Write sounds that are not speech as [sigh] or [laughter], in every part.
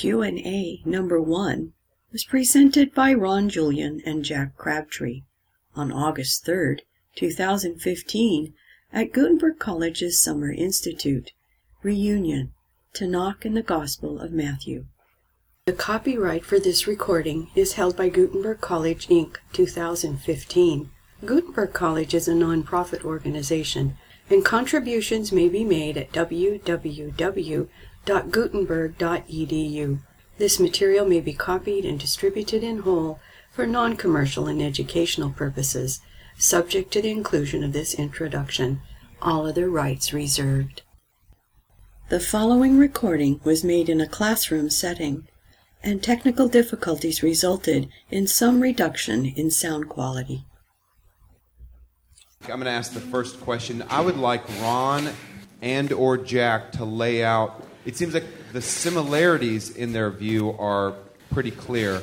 Q&A number 1 was presented by Ron Julian and Jack Crabtree on August 3, 2015 at Gutenberg College's Summer Institute Reunion Tanakh and the Gospel of Matthew. The copyright for this recording is held by Gutenberg College Inc. 2015. Gutenberg College is a nonprofit organization, and contributions may be made at www.gutenberg.edu. This material may be copied and distributed in whole for non-commercial and educational purposes, subject to the inclusion of this introduction. All other rights reserved. The following recording was made in a classroom setting, and technical difficulties resulted in some reduction in sound quality. I'm going to ask the first question. I would like Ron and or Jack to lay out. It seems like the similarities in their view are pretty clear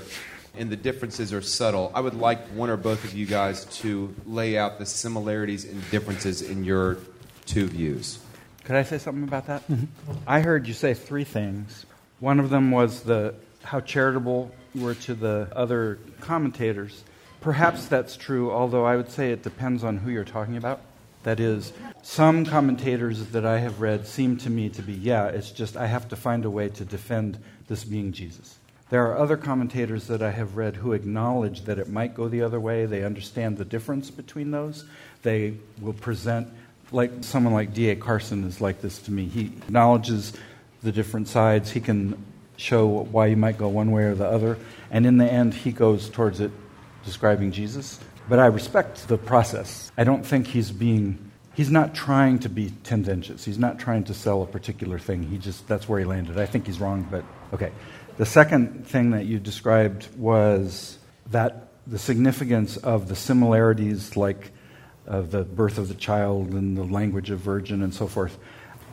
and the differences are subtle. I would like one or both of you guys to lay out the similarities and differences in your two views. Could I say something about that? Mm-hmm. I heard you say three things. One of them was the how charitable you were to the other commentators. Perhaps that's true, although I would say it depends on who you're talking about. That is, some commentators that I have read seem to me to be, yeah, it's just I have to find a way to defend this being Jesus. There are other commentators that I have read who acknowledge that it might go the other way. They understand the difference between those. They will present, like someone like D.A. Carson is like this to me. He acknowledges the different sides. He can show why you might go one way or the other. And in the end, he goes towards it describing Jesus. But I respect the process. I don't think he's being, he's not trying to be tendentious. He's not trying to sell a particular thing. He just, that's where he landed. I think he's wrong, but okay. The second thing that you described was that the significance of the similarities, like of the birth of the child and the language of virgin and so forth.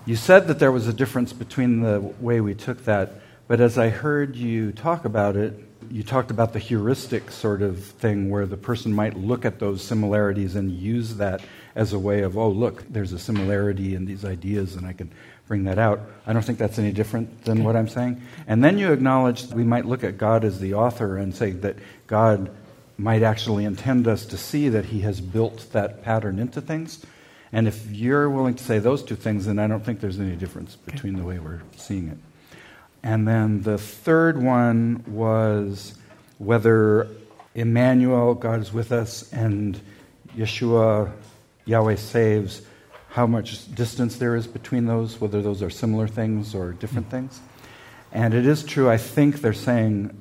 You said that there was a difference between the way we took that, but as I heard you talk about it, you talked about the heuristic sort of thing where the person might look at those similarities and use that as a way of, oh, look, there's a similarity in these ideas and I can bring that out. I don't think that's any different than what I'm saying. And then you acknowledge we might look at God as the author and say that God might actually intend us to see that he has built that pattern into things. And if you're willing to say those two things, then I don't think there's any difference between the way we're seeing it. And then the third one was whether Emmanuel, God is with us, and Yeshua, Yahweh saves, how much distance there is between those, whether those are similar things or different hmm. things. And it is true, I think they're saying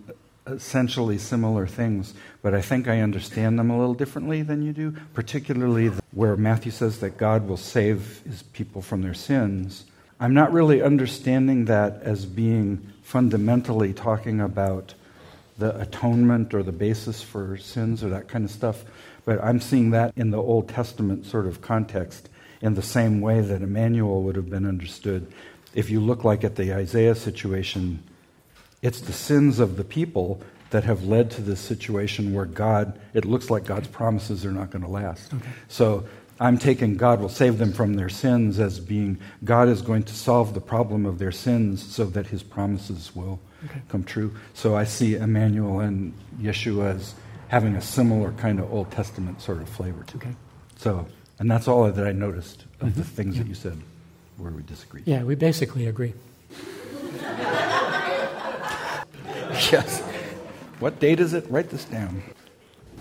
essentially similar things, but I think I understand them a little differently than you do, particularly where Matthew says that God will save his people from their sins. I'm not really understanding that as being fundamentally talking about the atonement or the basis for sins or that kind of stuff, but I'm seeing that in the Old Testament sort of context in the same way that Emmanuel would have been understood. If you look like at the Isaiah situation, it's the sins of the people that have led to this situation where God, it looks like God's promises are not going to last. Okay. So I'm taking God will save them from their sins as being God is going to solve the problem of their sins so that his promises will okay. come true. So I see Emmanuel and Yeshua as having a similar kind of Old Testament sort of flavor to okay. it. So, and that's all that I noticed of mm-hmm. the things yeah. that you said where we disagreed. Yeah, we basically agree. [laughs] yes. What date is it? Write this down.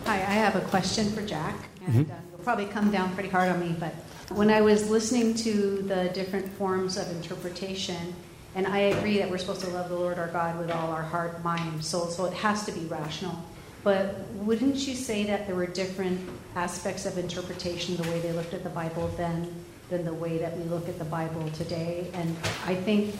Hi, I have a question for Jack, and mm-hmm. uh, you'll probably come down pretty hard on me, but when I was listening to the different forms of interpretation, and I agree that we're supposed to love the Lord our God with all our heart, mind, soul, so it has to be rational. But wouldn't you say that there were different aspects of interpretation, the way they looked at the Bible then, than the way that we look at the Bible today? And I think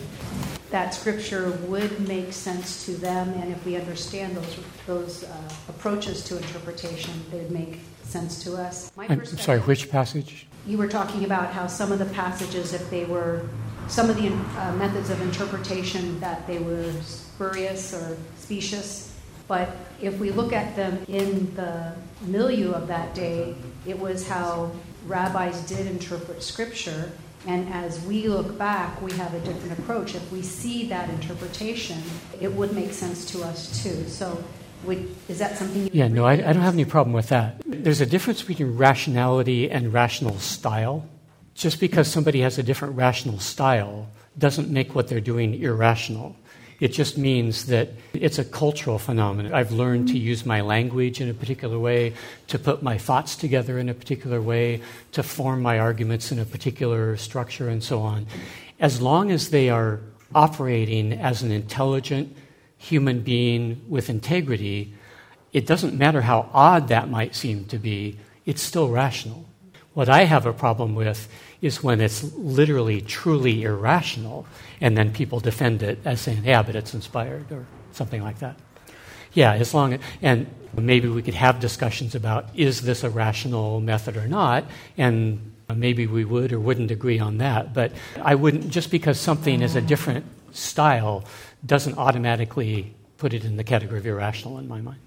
that scripture would make sense to them, and if we understand those those uh, approaches to interpretation, they'd make sense to us. I'm sorry, which passage? You were talking about how some of the passages, if they were some of the uh, methods of interpretation, that they were spurious or specious. But if we look at them in the milieu of that day, it was how rabbis did interpret scripture And as we look back, we have a different approach. If we see that interpretation, it would make sense to us too. So, would, is that something you Yeah, no, I, I don't have any problem with that. There's a difference between rationality and rational style. Just because somebody has a different rational style doesn't make what they're doing irrational. It just means that it's a cultural phenomenon. I've learned to use my language in a particular way, to put my thoughts together in a particular way, to form my arguments in a particular structure, and so on. As long as they are operating as an intelligent human being with integrity, it doesn't matter how odd that might seem to be, it's still rational. What I have a problem with is when it's literally truly irrational, and then people defend it as saying, yeah, but it's inspired, or something like that. Yeah, as long as, and maybe we could have discussions about is this a rational method or not, and maybe we would or wouldn't agree on that. But I wouldn't, just because something is a different style doesn't automatically put it in the category of irrational in my mind.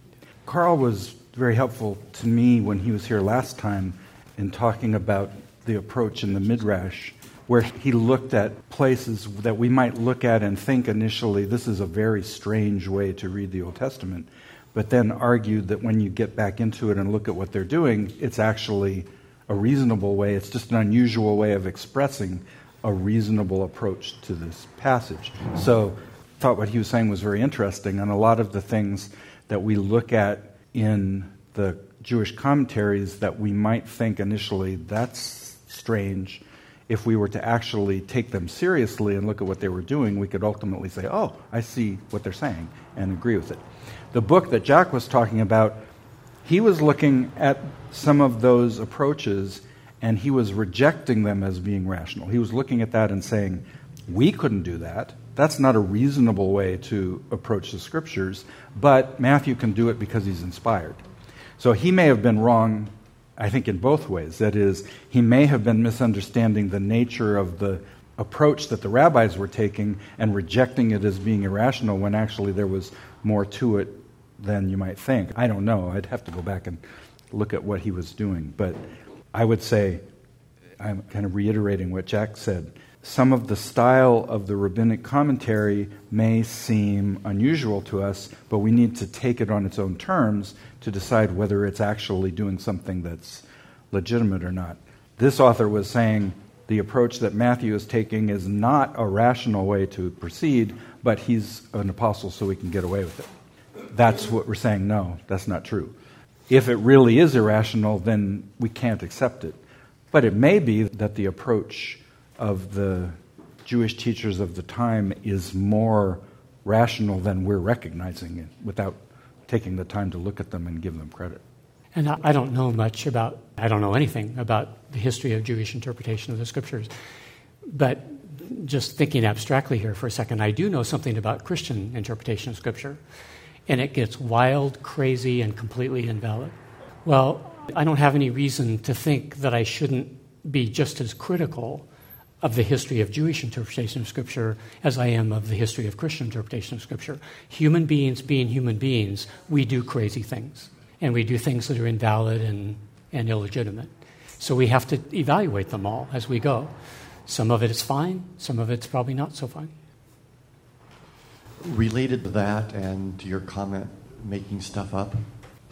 Carl was very helpful to me when he was here last time in talking about the approach in the Midrash, where he looked at places that we might look at and think initially this is a very strange way to read the Old Testament, but then argued that when you get back into it and look at what they're doing, it's actually a reasonable way. It's just an unusual way of expressing a reasonable approach to this passage. So, thought what he was saying was very interesting, and a lot of the things that we look at in the Jewish commentaries that we might think initially that's strange. If we were to actually take them seriously and look at what they were doing, we could ultimately say, oh, I see what they're saying and agree with it. The book that Jack was talking about, he was looking at some of those approaches and he was rejecting them as being rational. He was looking at that and saying, we couldn't do that. That's not a reasonable way to approach the scriptures, but Matthew can do it because he's inspired. So he may have been wrong, I think, in both ways. That is, he may have been misunderstanding the nature of the approach that the rabbis were taking and rejecting it as being irrational when actually there was more to it than you might think. I don't know. I'd have to go back and look at what he was doing. But I would say, I'm kind of reiterating what Jack said. Some of the style of the rabbinic commentary may seem unusual to us, but we need to take it on its own terms to decide whether it's actually doing something that's legitimate or not. This author was saying the approach that Matthew is taking is not a rational way to proceed, but he's an apostle so we can get away with it. That's what we're saying. No, that's not true. If it really is irrational, then we can't accept it. But it may be that the approach of the Jewish teachers of the time is more rational than we're recognizing it without taking the time to look at them and give them credit. And I don't know much about, I don't know anything about the history of Jewish interpretation of the scriptures. But just thinking abstractly here for a second, I do know something about Christian interpretation of scripture. And it gets wild, crazy, and completely invalid. Well, I don't have any reason to think that I shouldn't be just as critical of the history of Jewish interpretation of Scripture as I am of the history of Christian interpretation of Scripture. Human beings being human beings, we do crazy things. And we do things that are invalid and, and illegitimate. So we have to evaluate them all as we go. Some of it is fine, some of it's probably not so fine. Related to that and to your comment, making stuff up,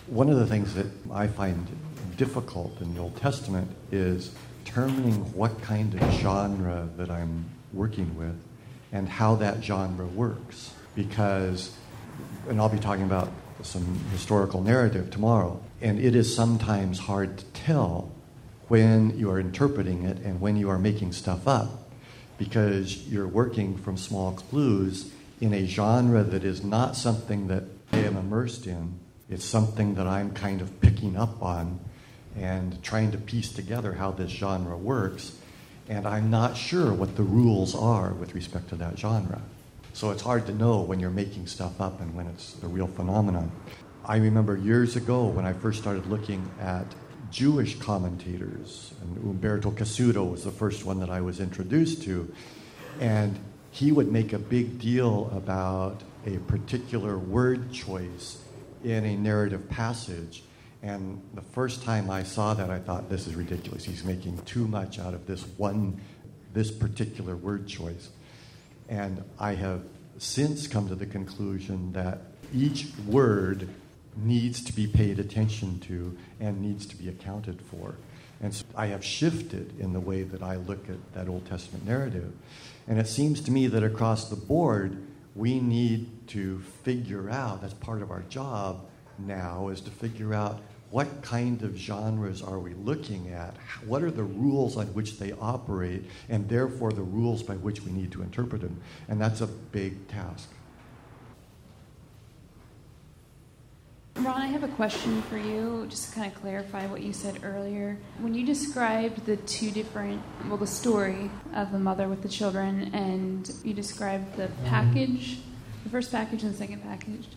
one of the things that I find difficult in the Old Testament is determining what kind of genre that I'm working with and how that genre works. Because, and I'll be talking about some historical narrative tomorrow, and it is sometimes hard to tell when you are interpreting it and when you are making stuff up because you're working from small clues in a genre that is not something that I am immersed in. It's something that I'm kind of picking up on and trying to piece together how this genre works. And I'm not sure what the rules are with respect to that genre. So it's hard to know when you're making stuff up and when it's a real phenomenon. I remember years ago when I first started looking at Jewish commentators, and Umberto Cassuto was the first one that I was introduced to. And he would make a big deal about a particular word choice in a narrative passage and the first time I saw that, I thought, this is ridiculous. He's making too much out of this one this particular word choice. And I have since come to the conclusion that each word needs to be paid attention to and needs to be accounted for. And so I have shifted in the way that I look at that Old Testament narrative. And it seems to me that across the board, we need to figure out, that's part of our job now, is to figure out what kind of genres are we looking at? What are the rules on which they operate, and therefore the rules by which we need to interpret them? And that's a big task. Ron, I have a question for you, just to kind of clarify what you said earlier. When you described the two different, well, the story of the mother with the children, and you described the mm-hmm. package, the first package and the second package,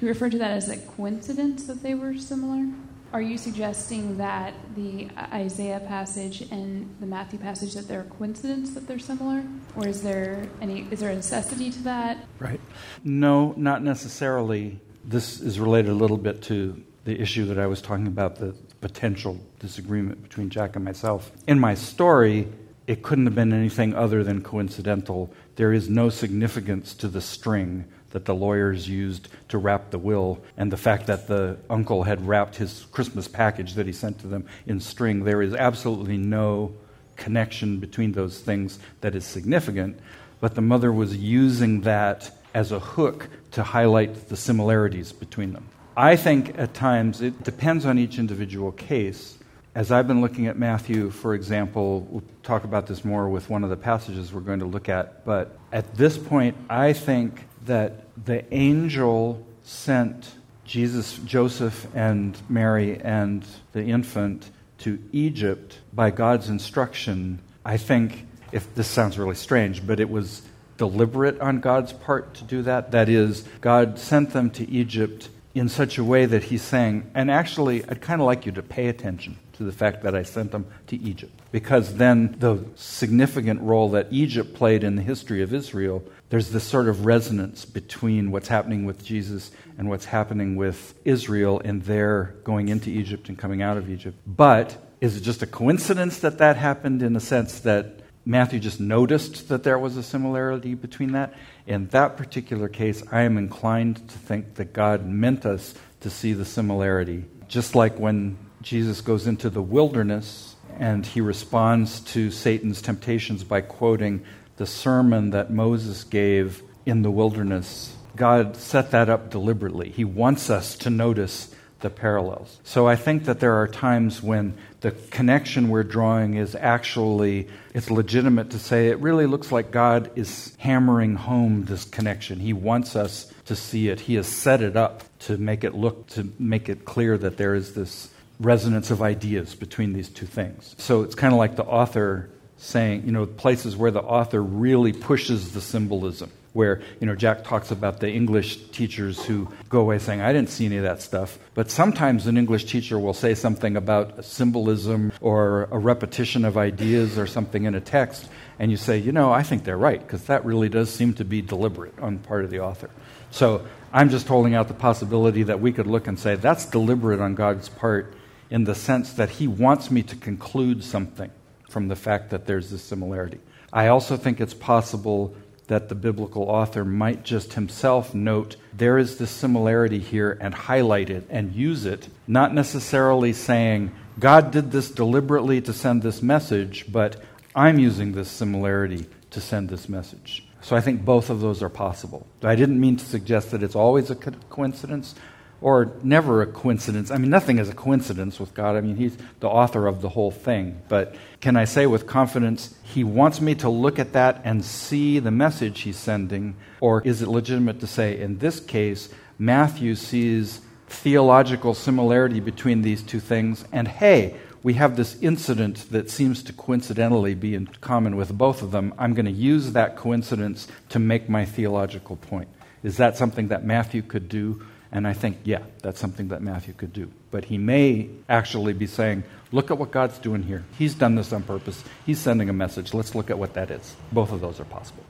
you referred to that as a coincidence that they were similar? Are you suggesting that the Isaiah passage and the Matthew passage that they're a coincidence that they're similar, or is there any is there a necessity to that? Right. No, not necessarily this is related a little bit to the issue that I was talking about the potential disagreement between Jack and myself. In my story, it couldn't have been anything other than coincidental. There is no significance to the string that the lawyers used to wrap the will and the fact that the uncle had wrapped his Christmas package that he sent to them in string. There is absolutely no connection between those things that is significant, but the mother was using that as a hook to highlight the similarities between them. I think at times it depends on each individual case. As I've been looking at Matthew, for example, we'll talk about this more with one of the passages we're going to look at, but at this point, I think that the angel sent Jesus, Joseph, and Mary and the infant to Egypt by God's instruction. I think, if this sounds really strange, but it was deliberate on God's part to do that. That is, God sent them to Egypt in such a way that he's saying, and actually, I'd kind of like you to pay attention to the fact that I sent them to Egypt. Because then the significant role that Egypt played in the history of Israel, there's this sort of resonance between what's happening with Jesus and what's happening with Israel and their going into Egypt and coming out of Egypt. But is it just a coincidence that that happened in the sense that Matthew just noticed that there was a similarity between that. In that particular case, I am inclined to think that God meant us to see the similarity. Just like when Jesus goes into the wilderness and he responds to Satan's temptations by quoting the sermon that Moses gave in the wilderness. God set that up deliberately. He wants us to notice the parallels. So I think that there are times when the connection we're drawing is actually it's legitimate to say it really looks like God is hammering home this connection. He wants us to see it. He has set it up to make it look to make it clear that there is this resonance of ideas between these two things. So it's kind of like the author saying, you know, places where the author really pushes the symbolism where you know Jack talks about the English teachers who go away saying, "I didn't see any of that stuff." But sometimes an English teacher will say something about symbolism or a repetition of ideas or something in a text, and you say, "You know, I think they're right because that really does seem to be deliberate on part of the author." So I'm just holding out the possibility that we could look and say that's deliberate on God's part in the sense that He wants me to conclude something from the fact that there's this similarity. I also think it's possible that the biblical author might just himself note there is this similarity here and highlight it and use it, not necessarily saying, God did this deliberately to send this message, but I'm using this similarity to send this message. So I think both of those are possible. I didn't mean to suggest that it's always a coincidence or never a coincidence. I mean, nothing is a coincidence with God. I mean, He's the author of the whole thing. But can I say with confidence, He wants me to look at that and see the message He's sending? Or is it legitimate to say, in this case, Matthew sees theological similarity between these two things, and hey, we have this incident that seems to coincidentally be in common with both of them. I'm going to use that coincidence to make my theological point. Is that something that Matthew could do? And I think, yeah, that's something that Matthew could do. But he may actually be saying, look at what God's doing here. He's done this on purpose. He's sending a message. Let's look at what that is. Both of those are possible.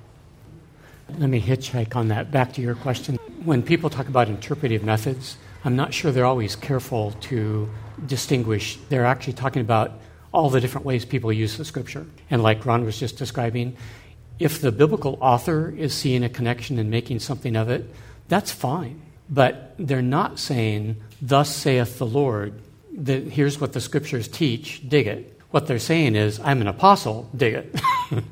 Let me hitchhike on that. Back to your question. When people talk about interpretive methods, I'm not sure they're always careful to distinguish. They're actually talking about all the different ways people use the scripture. And like Ron was just describing, if the biblical author is seeing a connection and making something of it, that's fine. But they're not saying, Thus saith the Lord, that here's what the scriptures teach, dig it. What they're saying is, I'm an apostle, dig it. [laughs]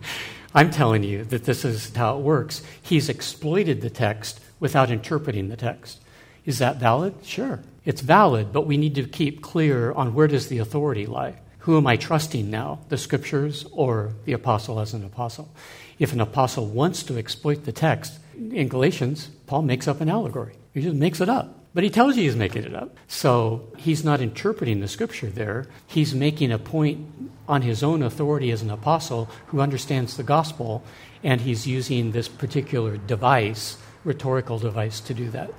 I'm telling you that this is how it works. He's exploited the text without interpreting the text. Is that valid? Sure. It's valid, but we need to keep clear on where does the authority lie. Who am I trusting now, the scriptures or the apostle as an apostle? If an apostle wants to exploit the text, in Galatians, Paul makes up an allegory. He just makes it up. But he tells you he's making it up. So he's not interpreting the scripture there. He's making a point on his own authority as an apostle who understands the gospel, and he's using this particular device, rhetorical device, to do that.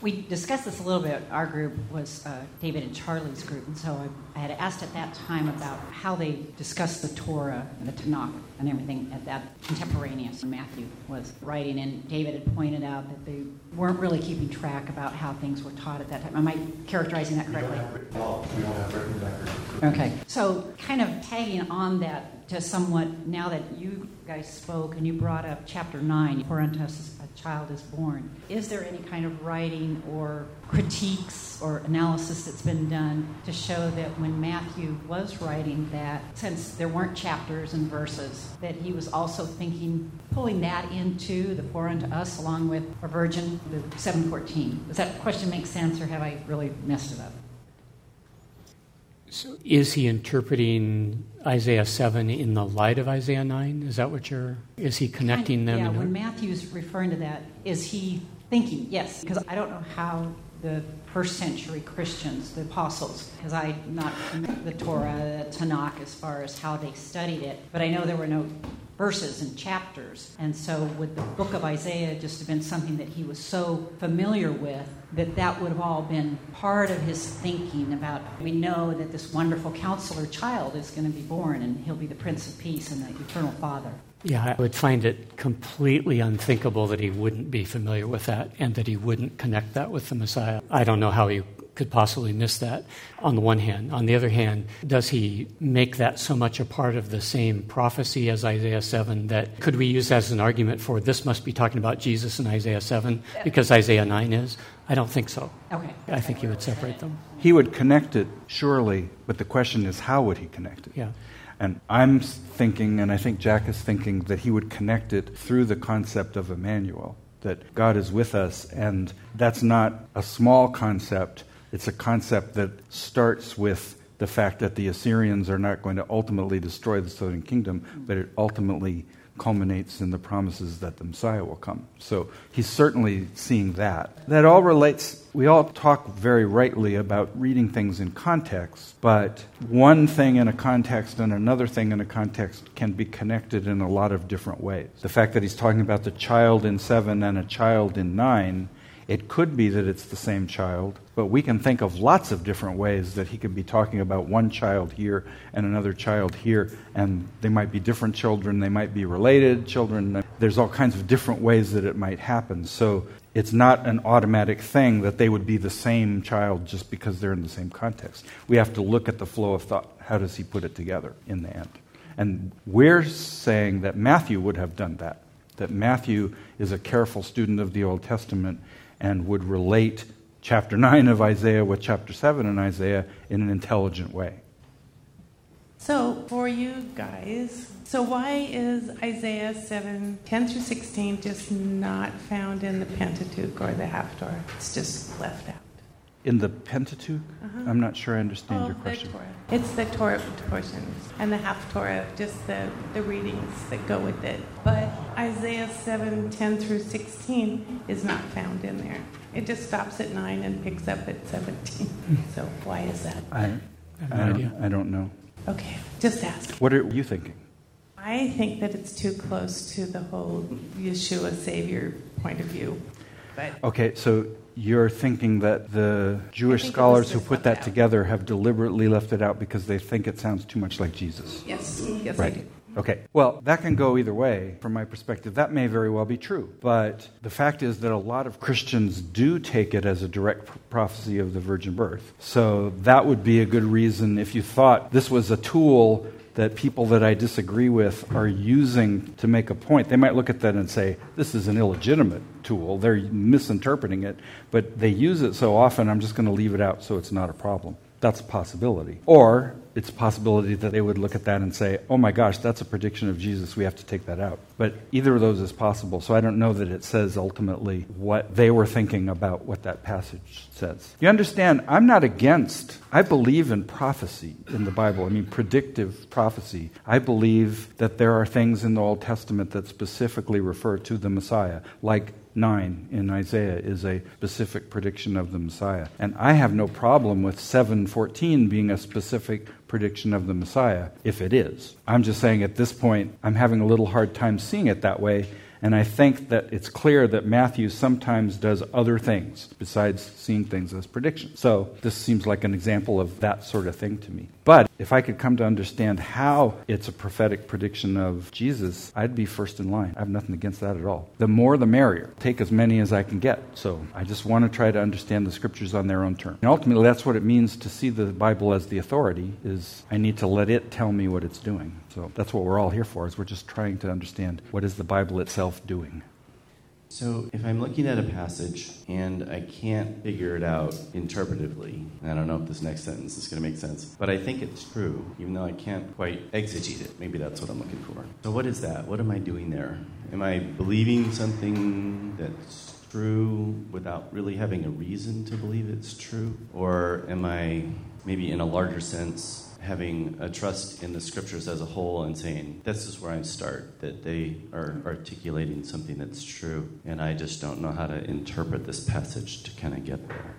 We discussed this a little bit. Our group was uh, David and Charlie's group, and so I, I, had asked at that time about how they discussed the Torah and the Tanakh and everything at that contemporaneous. Matthew was writing, and David had pointed out that they weren't really keeping track about how things were taught at that time. Am I characterizing that correctly? We don't have, we don't have written record. Okay, so kind of tagging on that to somewhat now that you guys spoke and you brought up chapter 9, for unto us a child is born. Is there any kind of writing or critiques or analysis that's been done to show that when Matthew was writing that, since there weren't chapters and verses, that he was also thinking, pulling that into the for unto us along with a virgin, the 714? Does that question make sense or have I really messed it up? So is he interpreting Isaiah 7 in the light of Isaiah 9? Is that what you're. Is he connecting them? Yeah, when Matthew's referring to that, is he thinking? Yes, because I don't know how the first century Christians, the apostles, because I not the Torah, the Tanakh, as far as how they studied it, but I know there were no verses and chapters. And so, would the book of Isaiah just have been something that he was so familiar with that that would have all been part of his thinking about? We know that this wonderful counselor child is going to be born, and he'll be the Prince of Peace and the eternal Father. Yeah, I would find it completely unthinkable that he wouldn't be familiar with that and that he wouldn't connect that with the Messiah. I don't know how he could possibly miss that on the one hand. On the other hand, does he make that so much a part of the same prophecy as Isaiah 7 that could we use as an argument for this must be talking about Jesus in Isaiah 7 because Isaiah 9 is? I don't think so. Okay. I think he would separate them. He would connect it, surely, but the question is how would he connect it? Yeah. And I'm thinking, and I think Jack is thinking, that he would connect it through the concept of Emmanuel, that God is with us. And that's not a small concept, it's a concept that starts with the fact that the Assyrians are not going to ultimately destroy the southern kingdom, but it ultimately culminates in the promises that the Messiah will come. So he's certainly seeing that. That all relates, we all talk very rightly about reading things in context, but one thing in a context and another thing in a context can be connected in a lot of different ways. The fact that he's talking about the child in 7 and a child in 9 it could be that it's the same child, but we can think of lots of different ways that he could be talking about one child here and another child here, and they might be different children, they might be related children. There's all kinds of different ways that it might happen. So it's not an automatic thing that they would be the same child just because they're in the same context. We have to look at the flow of thought. How does he put it together in the end? And we're saying that Matthew would have done that, that Matthew is a careful student of the Old Testament and would relate chapter 9 of Isaiah with chapter 7 in Isaiah in an intelligent way. So, for you guys, so why is Isaiah 7 10 through 16 just not found in the Pentateuch or the Haftorah? It's just left out. In the Pentateuch? Uh-huh. I'm not sure I understand oh, your question. Torah. It's the Torah portions and the half Torah, just the, the readings that go with it. But Isaiah 7 10 through 16 is not found in there. It just stops at 9 and picks up at 17. So, why is that? I, I, I, don't, I don't know. Okay, just ask. What are you thinking? I think that it's too close to the whole Yeshua Savior point of view. But okay, so you're thinking that the Jewish scholars who put that out. together have deliberately left it out because they think it sounds too much like Jesus. Yes, yes, right. I do. Okay, well, that can go either way from my perspective. That may very well be true. But the fact is that a lot of Christians do take it as a direct prophecy of the virgin birth. So that would be a good reason if you thought this was a tool that people that I disagree with are using to make a point. They might look at that and say, this is an illegitimate tool. They're misinterpreting it, but they use it so often, I'm just going to leave it out so it's not a problem. That's a possibility. Or it's a possibility that they would look at that and say, oh my gosh, that's a prediction of Jesus. We have to take that out. But either of those is possible. So I don't know that it says ultimately what they were thinking about what that passage says. You understand, I'm not against, I believe in prophecy in the Bible. I mean, predictive prophecy. I believe that there are things in the Old Testament that specifically refer to the Messiah, like 9 in Isaiah is a specific prediction of the Messiah. And I have no problem with 7:14 being a specific prediction of the Messiah if it is. I'm just saying at this point I'm having a little hard time seeing it that way and I think that it's clear that Matthew sometimes does other things besides seeing things as predictions. So this seems like an example of that sort of thing to me. But if I could come to understand how it's a prophetic prediction of Jesus, I'd be first in line. I have nothing against that at all. The more the merrier. Take as many as I can get. So I just want to try to understand the scriptures on their own terms. And ultimately that's what it means to see the Bible as the authority is I need to let it tell me what it's doing. So that's what we're all here for is we're just trying to understand what is the Bible itself doing. So, if I'm looking at a passage and I can't figure it out interpretively, I don't know if this next sentence is going to make sense, but I think it's true, even though I can't quite exegete it. Maybe that's what I'm looking for. So, what is that? What am I doing there? Am I believing something that's true without really having a reason to believe it's true? Or am I, maybe in a larger sense, having a trust in the scriptures as a whole and saying, this is where I start, that they are articulating something that's true, and I just don't know how to interpret this passage to kind of get there.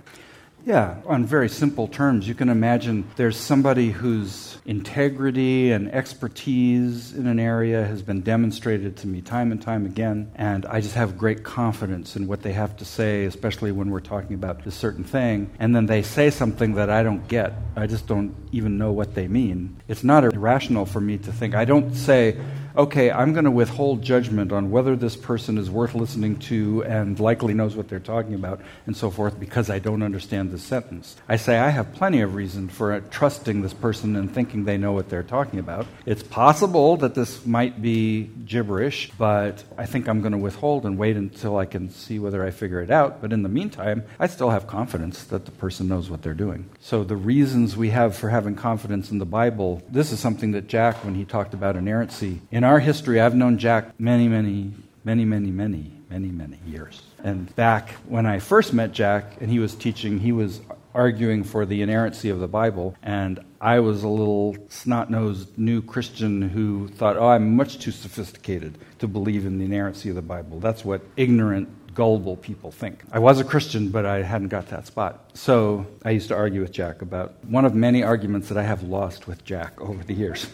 Yeah, on very simple terms, you can imagine there's somebody whose integrity and expertise in an area has been demonstrated to me time and time again, and I just have great confidence in what they have to say, especially when we're talking about a certain thing, and then they say something that I don't get. I just don't even know what they mean. It's not irrational for me to think. I don't say, okay, I'm going to withhold judgment on whether this person is worth listening to and likely knows what they're talking about and so forth because I don't understand the sentence. I say I have plenty of reason for uh, trusting this person and thinking they know what they're talking about. It's possible that this might be gibberish, but I think I'm going to withhold and wait until I can see whether I figure it out. But in the meantime, I still have confidence that the person knows what they're doing. So the reasons we have for having confidence in the Bible, this is something that Jack, when he talked about inerrancy, in our history, I've known Jack many, many, many, many, many, many, many years. And back when I first met Jack and he was teaching, he was arguing for the inerrancy of the Bible. And I was a little snot nosed new Christian who thought, oh, I'm much too sophisticated to believe in the inerrancy of the Bible. That's what ignorant, gullible people think. I was a Christian, but I hadn't got that spot. So I used to argue with Jack about one of many arguments that I have lost with Jack over the years.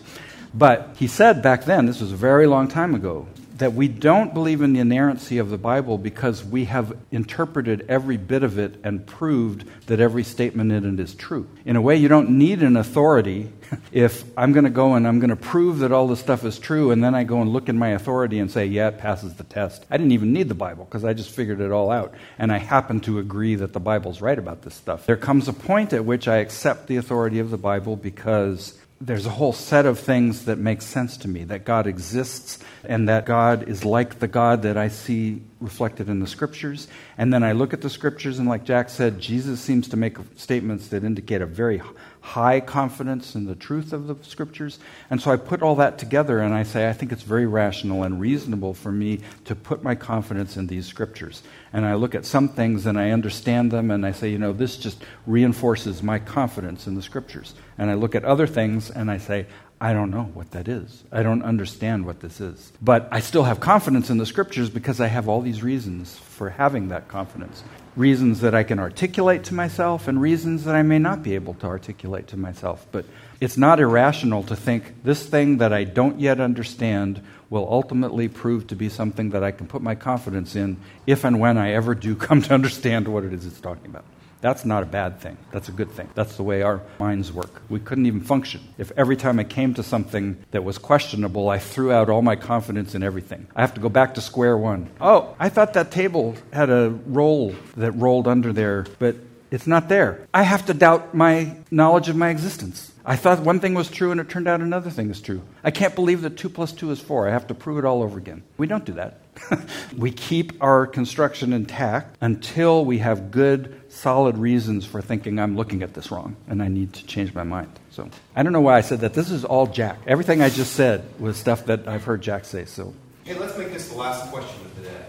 But he said back then, this was a very long time ago, that we don't believe in the inerrancy of the Bible because we have interpreted every bit of it and proved that every statement in it is true. In a way, you don't need an authority [laughs] if I'm going to go and I'm going to prove that all this stuff is true, and then I go and look in my authority and say, yeah, it passes the test. I didn't even need the Bible because I just figured it all out. And I happen to agree that the Bible's right about this stuff. There comes a point at which I accept the authority of the Bible because there's a whole set of things that make sense to me that God exists and that God is like the God that I see reflected in the scriptures. And then I look at the scriptures, and like Jack said, Jesus seems to make statements that indicate a very high confidence in the truth of the scriptures. And so I put all that together and I say, I think it's very rational and reasonable for me to put my confidence in these scriptures. And I look at some things and I understand them and I say, you know, this just reinforces my confidence in the scriptures. And I look at other things and I say, I don't know what that is. I don't understand what this is. But I still have confidence in the scriptures because I have all these reasons for having that confidence. Reasons that I can articulate to myself and reasons that I may not be able to articulate to myself. But it's not irrational to think this thing that I don't yet understand will ultimately prove to be something that I can put my confidence in if and when I ever do come to understand what it is it's talking about. That's not a bad thing. That's a good thing. That's the way our minds work. We couldn't even function. If every time I came to something that was questionable, I threw out all my confidence in everything. I have to go back to square one. Oh, I thought that table had a roll that rolled under there, but it's not there. I have to doubt my knowledge of my existence. I thought one thing was true and it turned out another thing is true. I can't believe that 2 plus 2 is 4. I have to prove it all over again. We don't do that. [laughs] we keep our construction intact until we have good, solid reasons for thinking I'm looking at this wrong and I need to change my mind. So I don't know why I said that. This is all Jack. Everything I just said was stuff that I've heard Jack say. So hey, let's make this the last question of the day.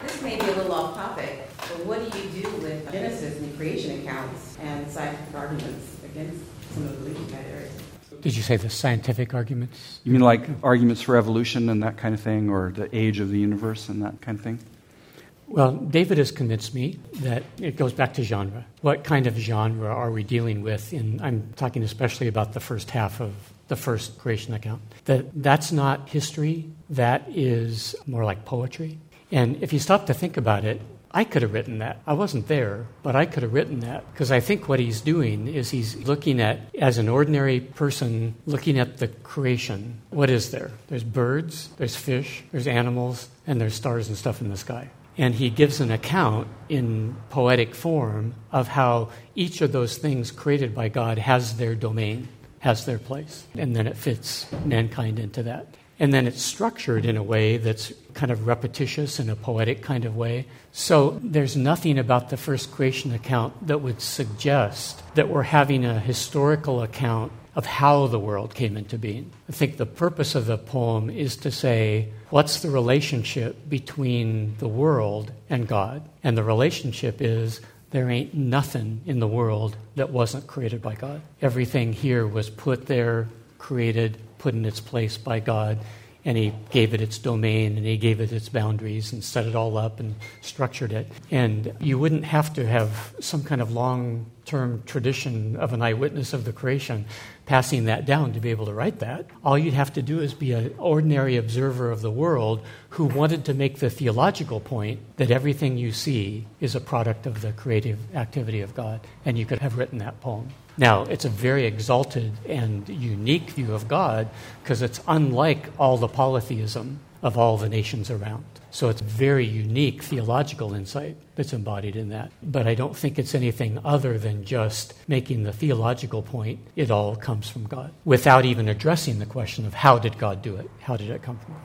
This may be a little off topic, but what do you do with Genesis and creation accounts and scientific arguments against some of the leaky areas? Did you say the scientific arguments? You mean like arguments for evolution and that kind of thing, or the age of the universe and that kind of thing? Well, David has convinced me that it goes back to genre. What kind of genre are we dealing with? And I'm talking especially about the first half of the first creation account. That that's not history. That is more like poetry. And if you stop to think about it, I could have written that. I wasn't there, but I could have written that because I think what he's doing is he's looking at, as an ordinary person, looking at the creation. What is there? There's birds, there's fish, there's animals, and there's stars and stuff in the sky. And he gives an account in poetic form of how each of those things created by God has their domain, has their place. And then it fits mankind into that. And then it's structured in a way that's kind of repetitious in a poetic kind of way. So there's nothing about the first creation account that would suggest that we're having a historical account of how the world came into being. I think the purpose of the poem is to say, what's the relationship between the world and God? And the relationship is there ain't nothing in the world that wasn't created by God. Everything here was put there, created, put in its place by God, and He gave it its domain and He gave it its boundaries and set it all up and structured it. And you wouldn't have to have some kind of long term tradition of an eyewitness of the creation passing that down to be able to write that. All you'd have to do is be an ordinary observer of the world who wanted to make the theological point that everything you see is a product of the creative activity of God. And you could have written that poem. Now, it's a very exalted and unique view of God because it's unlike all the polytheism of all the nations around. So it's very unique theological insight that's embodied in that. But I don't think it's anything other than just making the theological point it all comes from God without even addressing the question of how did God do it? How did it come from?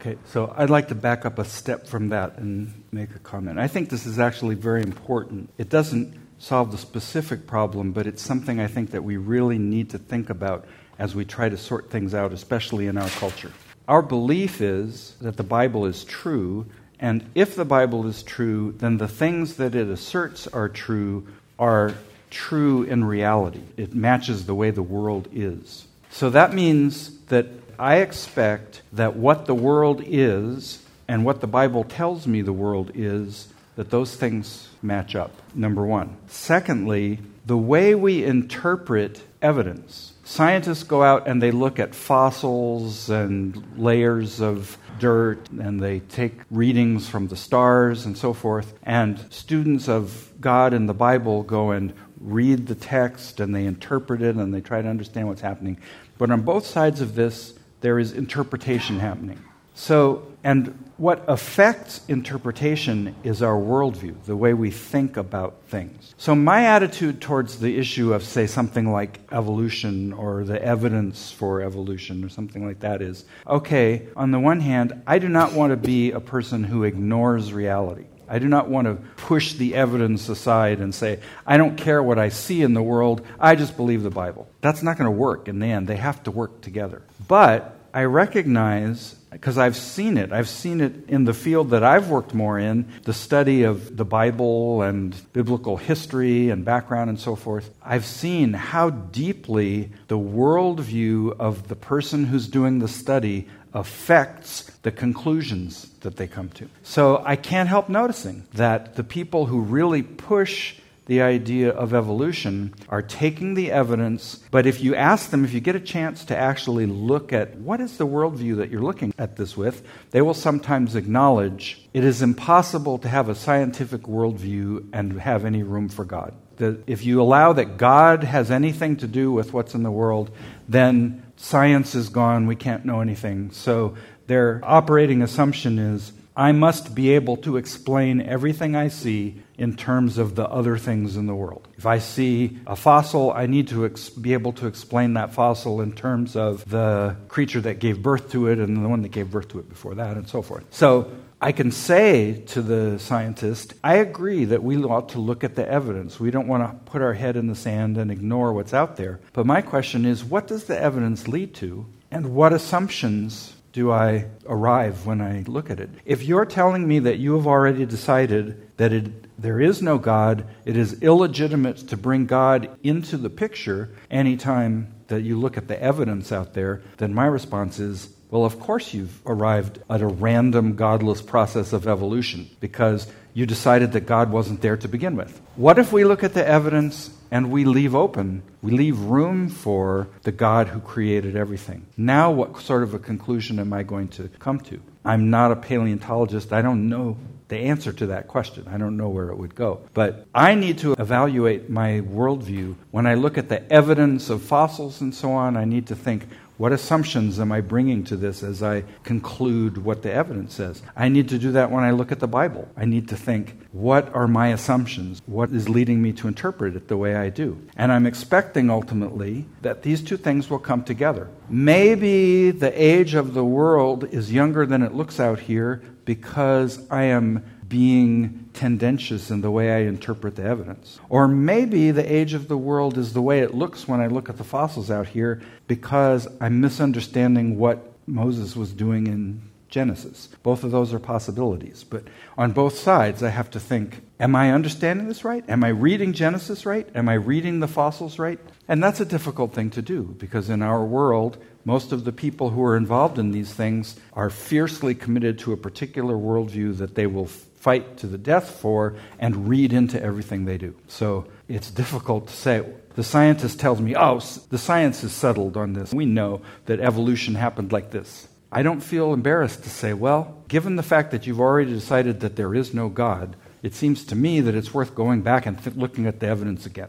Okay, so I'd like to back up a step from that and make a comment. I think this is actually very important. It doesn't solve the specific problem, but it's something I think that we really need to think about as we try to sort things out, especially in our culture. Our belief is that the Bible is true, and if the Bible is true, then the things that it asserts are true are true in reality. It matches the way the world is. So that means that I expect that what the world is and what the Bible tells me the world is that those things match up, number one. Secondly, the way we interpret evidence. Scientists go out and they look at fossils and layers of dirt and they take readings from the stars and so forth. And students of God and the Bible go and read the text and they interpret it and they try to understand what's happening. But on both sides of this, there is interpretation happening. So, and what affects interpretation is our worldview, the way we think about things. So, my attitude towards the issue of, say, something like evolution or the evidence for evolution or something like that is okay, on the one hand, I do not want to be a person who ignores reality. I do not want to push the evidence aside and say, I don't care what I see in the world, I just believe the Bible. That's not going to work in the end. They have to work together. But I recognize because I've seen it. I've seen it in the field that I've worked more in, the study of the Bible and biblical history and background and so forth. I've seen how deeply the worldview of the person who's doing the study affects the conclusions that they come to. So I can't help noticing that the people who really push the idea of evolution are taking the evidence, but if you ask them, if you get a chance to actually look at what is the worldview that you're looking at this with, they will sometimes acknowledge it is impossible to have a scientific worldview and have any room for God. that if you allow that God has anything to do with what's in the world, then science is gone, we can't know anything. So their operating assumption is I must be able to explain everything I see in terms of the other things in the world. If I see a fossil, I need to ex- be able to explain that fossil in terms of the creature that gave birth to it and the one that gave birth to it before that, and so forth. So I can say to the scientist, I agree that we ought to look at the evidence. We don't want to put our head in the sand and ignore what's out there. But my question is, what does the evidence lead to? And what assumptions do I arrive when I look at it? If you're telling me that you have already decided that it, there is no God, it is illegitimate to bring God into the picture anytime that you look at the evidence out there, then my response is, well, of course you've arrived at a random, godless process of evolution because you decided that God wasn't there to begin with. What if we look at the evidence and we leave open, we leave room for the God who created everything? Now, what sort of a conclusion am I going to come to? I'm not a paleontologist. I don't know the answer to that question. I don't know where it would go. But I need to evaluate my worldview. When I look at the evidence of fossils and so on, I need to think what assumptions am I bringing to this as I conclude what the evidence says? I need to do that when I look at the Bible. I need to think, what are my assumptions? What is leading me to interpret it the way I do? And I'm expecting ultimately that these two things will come together. Maybe the age of the world is younger than it looks out here because I am being tendentious in the way I interpret the evidence. Or maybe the age of the world is the way it looks when I look at the fossils out here because I'm misunderstanding what Moses was doing in Genesis. Both of those are possibilities. But on both sides, I have to think Am I understanding this right? Am I reading Genesis right? Am I reading the fossils right? And that's a difficult thing to do because in our world, most of the people who are involved in these things are fiercely committed to a particular worldview that they will fight to the death for and read into everything they do. So it's difficult to say. The scientist tells me, oh, the science is settled on this. We know that evolution happened like this. I don't feel embarrassed to say, well, given the fact that you've already decided that there is no God, it seems to me that it's worth going back and th- looking at the evidence again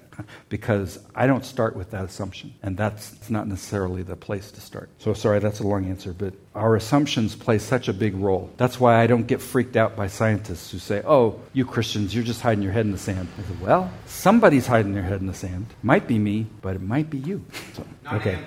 because I don't start with that assumption. And that's not necessarily the place to start. So, sorry, that's a long answer, but our assumptions play such a big role. That's why I don't get freaked out by scientists who say, oh, you Christians, you're just hiding your head in the sand. I say, well, somebody's hiding their head in the sand. Might be me, but it might be you. [laughs] So, okay.